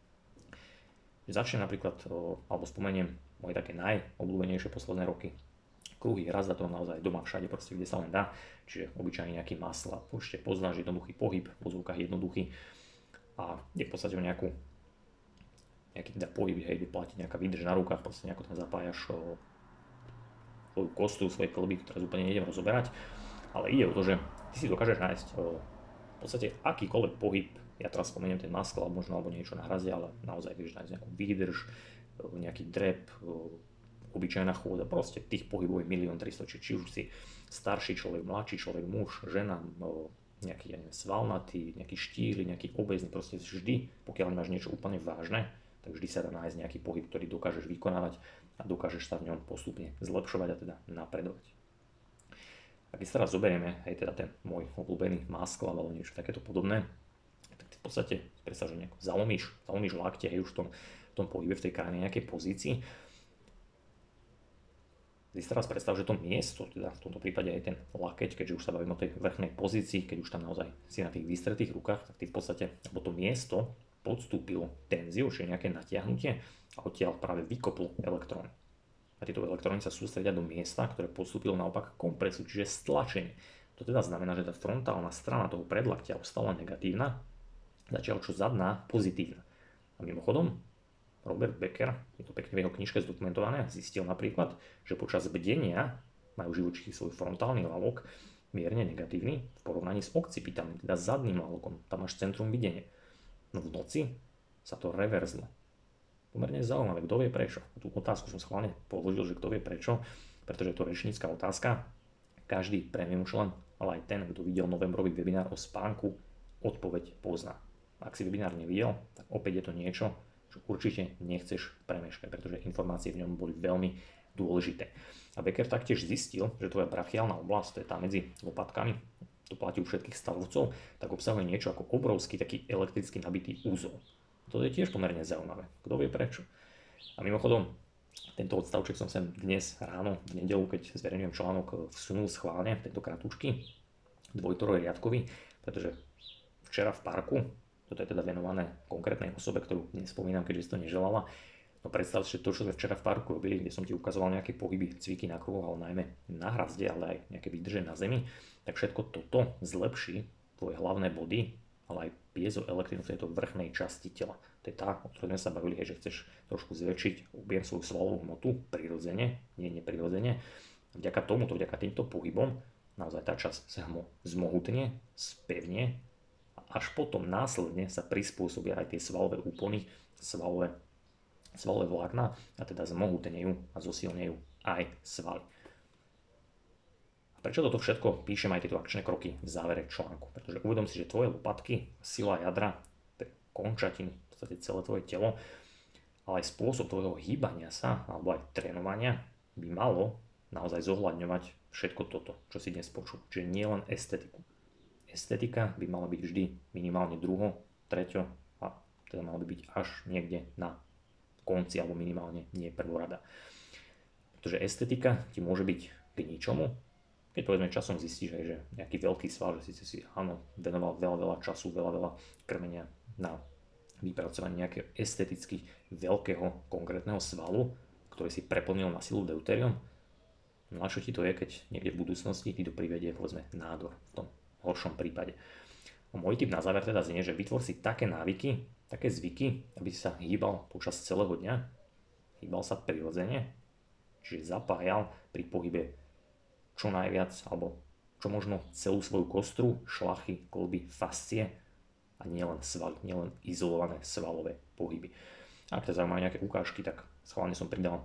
Začnem napríklad, alebo spomeniem moje také najobľúbenejšie posledné roky. Kruhy, hrazda to naozaj doma všade, proste kde sa len dá, čiže obyčajne nejaký masla, určite poznáš jednoduchý pohyb, v zvukách jednoduchý, a je v podstate o nejakú nejaký teda pohyb, hej, vyplatiť nejaká výdrž na rukách, proste nejako tam zapájaš o, svoju kostu, svoje klby, teraz úplne nejdem rozoberať, ale ide o to, že ty si dokážeš nájsť o, v podstate akýkoľvek pohyb, ja teraz spomeniem ten maskl, možno alebo niečo na hraze, ale naozaj vieš nájsť nejakú výdrž, nejaký drep, obyčajná chôda, proste tých pohybov je milión 300, či, či už si starší človek, mladší človek, muž, žena, nejaký ja neviem, svalnatý, nejaký štíry, nejaký obezný, proste vždy, pokiaľ nemáš niečo úplne vážne, tak vždy sa dá nájsť nejaký pohyb, ktorý dokážeš vykonávať a dokážeš sa v ňom postupne zlepšovať a teda napredovať. A keď sa teraz zoberieme, aj teda ten môj obľúbený maskl alebo niečo takéto podobné, tak ty v podstate predstav, že nejako zalomíš, zalomíš lakte, hej, už v tom, v tom pohybe, v tej krajine nejakej pozícii si teraz predstav, že to miesto, teda v tomto prípade aj ten lakeť, keďže už sa bavíme o tej vrchnej pozícii, keď už tam naozaj si na tých vystretých rukách, tak ty v podstate, alebo to miesto podstúpilo tenziu, čiže nejaké natiahnutie a odtiaľ práve vykoplo elektrón. A tieto elektróny sa sústredia do miesta, ktoré podstúpilo naopak kompresu, čiže stlačenie. To teda znamená, že tá frontálna strana toho predlaktia ostala negatívna, zatiaľ čo zadná pozitívna. A mimochodom, Robert Becker, je to pekne v jeho knižke zdokumentované, zistil napríklad, že počas bdenia majú živočichy svoj frontálny lalok mierne negatívny v porovnaní s occipitami, teda zadným lalokom. Tam máš centrum videnia. No v noci sa to reverzlo. Pomerne zaujímavé, kto vie prečo. Tú otázku som schválne položil, že kto vie prečo, pretože je to rečnícka otázka. Každý premium člen, ale aj ten, kto videl novembrový webinár o spánku, odpoveď pozná. Ak si webinár nevidel, tak opäť je to niečo, čo určite nechceš premeškať, pretože informácie v ňom boli veľmi dôležité. A Becker taktiež zistil, že tvoja brachiálna oblasť, to je tá medzi lopatkami, to platí u všetkých stavovcov, tak obsahuje niečo ako obrovský taký elektricky nabitý úzol. To je tiež pomerne zaujímavé. Kto vie prečo? A mimochodom, tento odstavček som sem dnes ráno, v nedelu, keď zverejňujem článok, vsunul schválne, tento kratučky, dvojtoroj riadkový, pretože včera v parku toto je teda venované konkrétnej osobe, ktorú nespomínam, keďže si to neželala. No predstav si, to, čo sme včera v parku robili, kde som ti ukazoval nejaké pohyby, cviky na kruhu, ale najmä na hrazde, ale aj nejaké výdrže na zemi, tak všetko toto zlepší tvoje hlavné body, ale aj piezoelektrinu v tejto vrchnej časti tela. To je tá, o ktorej sme sa bavili, že chceš trošku zväčšiť objem svoju svalovú hmotu prirodzene, nie neprirodzene. Vďaka tomuto, vďaka týmto pohybom, naozaj tá časť sa zmohutne, spevne až potom následne sa prispôsobia aj tie svalové úpony, svalové, svalové vlákna a teda zmohutnejú a zosilnejú aj svaly. Prečo toto všetko píšem aj tieto akčné kroky v závere článku? Pretože uvedom si, že tvoje lopatky, sila jadra, končatiny, v podstate celé tvoje telo, ale aj spôsob tvojho hýbania sa alebo aj trénovania by malo naozaj zohľadňovať všetko toto, čo si dnes počul. Čiže nie len estetiku estetika by mala byť vždy minimálne druho, treťo a teda mala by byť až niekde na konci alebo minimálne nie prvorada. Pretože estetika ti môže byť k ničomu, keď povedzme časom zistíš, že nejaký veľký sval, že síce si áno, venoval veľa, veľa času, veľa, veľa krmenia na vypracovanie nejakého esteticky veľkého konkrétneho svalu, ktorý si preplnil na silu deuterium, No a čo ti to je, keď niekde v budúcnosti ti to privedie povedzme nádor v tom horšom prípade. Môj tip na záver teda znie, že vytvor si také návyky, také zvyky, aby si sa hýbal počas celého dňa, hýbal sa prirodzene, čiže zapájal pri pohybe čo najviac, alebo čo možno celú svoju kostru, šlachy, kolby, fascie a nielen svaly, nielen izolované svalové pohyby. Ak ťa zaujímajú nejaké ukážky, tak schválne som pridal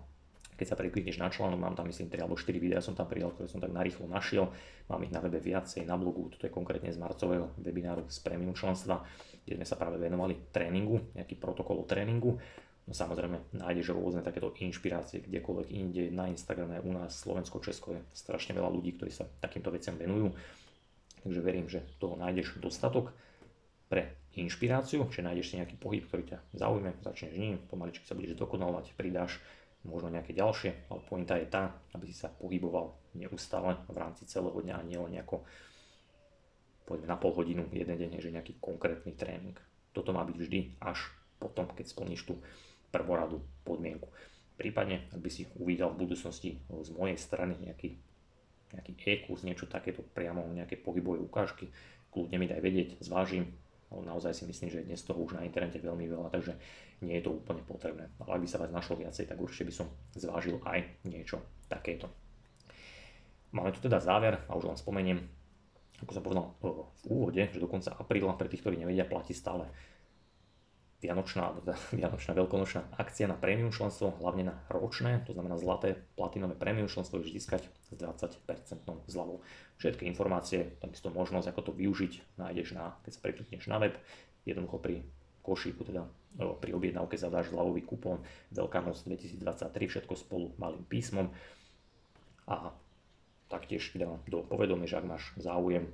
keď sa preklikneš na článok, mám tam myslím 3 alebo 4 videá som tam pridal, ktoré som tak narýchlo našiel. Mám ich na webe viacej, na blogu, toto je konkrétne z marcového webináru z premium členstva, kde sme sa práve venovali tréningu, nejaký protokol o tréningu. No samozrejme, nájdeš rôzne takéto inšpirácie kdekoľvek inde, na Instagrame, u nás, Slovensko, Česko je strašne veľa ľudí, ktorí sa takýmto veciam venujú. Takže verím, že toho nájdeš dostatok pre inšpiráciu, že nájdeš si nejaký pohyb, ktorý ťa zaujme, začneš ním, pomaličky sa budeš dokonalovať, pridáš možno nejaké ďalšie, ale pointa je tá, aby si sa pohyboval neustále v rámci celého dňa a nielen nejako povedzme na pol hodinu jeden deň, že nejaký konkrétny tréning. Toto má byť vždy až potom, keď splníš tú prvoradú podmienku. Prípadne, ak by si uvidel v budúcnosti z mojej strany nejaký, nejaký e-kurs, niečo takéto priamo, nejaké pohybové ukážky, kľudne mi daj vedieť, zvážim, ale naozaj si myslím, že dnes toho už na internete veľmi veľa, takže nie je to úplne potrebné. Ale ak by sa vás našlo viacej, tak určite by som zvážil aj niečo takéto. Máme tu teda záver a už len spomeniem, ako som povedal v úvode, že do konca apríla pre tých, ktorí nevedia, platí stále vianočná, teda vianočná veľkonočná akcia na premium členstvo, hlavne na ročné, to znamená zlaté platinové premium členstvo je získať s 20% zľavou. Všetky informácie, takisto možnosť, ako to využiť, nájdeš na, keď sa preklikneš na web, jednoducho pri košíku, teda pri objednávke zadáš zľavový kupón Veľká noc 2023, všetko spolu malým písmom a taktiež teda do povedomia, že ak máš záujem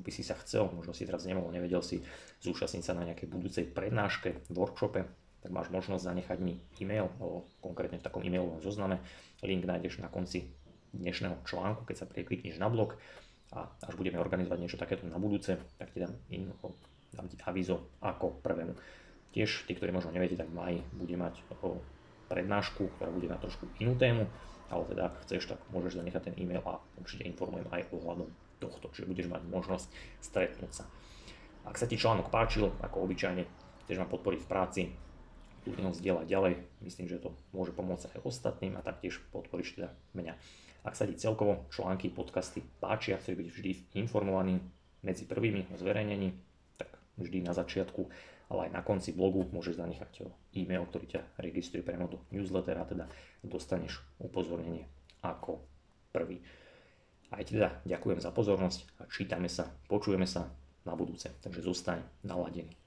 by si sa chcel, možno si teraz nemohol, nevedel si zúčastniť sa na nejakej budúcej prednáške, workshope, tak máš možnosť zanechať mi e-mail, o, konkrétne v takom e-mailovom zozname. Link nájdeš na konci dnešného článku, keď sa preklikneš na blog a až budeme organizovať niečo takéto na budúce, tak ti dám, info, dám ti avizo ako prvému. Tiež tí, ktorí možno neviete, tak maj bude mať o prednášku, ktorá bude na trošku inú tému, ale teda ak chceš, tak môžeš zanechať ten e-mail a určite informujem aj ohľadom tohto, čiže budeš mať možnosť stretnúť sa. Ak sa ti článok páčil, ako obyčajne, chceš ma podporiť v práci, kľudne ho zdieľať ďalej, myslím, že to môže pomôcť aj ostatným a taktiež podporíš teda mňa. Ak sa ti celkovo články, podcasty páčia, chceš byť vždy informovaný medzi prvými o zverejnení, tak vždy na začiatku, ale aj na konci blogu môžeš zanechať e-mail, ktorý ťa registruje priamo do newslettera, teda dostaneš upozornenie ako prvý. Aj teda ďakujem za pozornosť a čítame sa, počujeme sa na budúce. Takže zostaň naladený.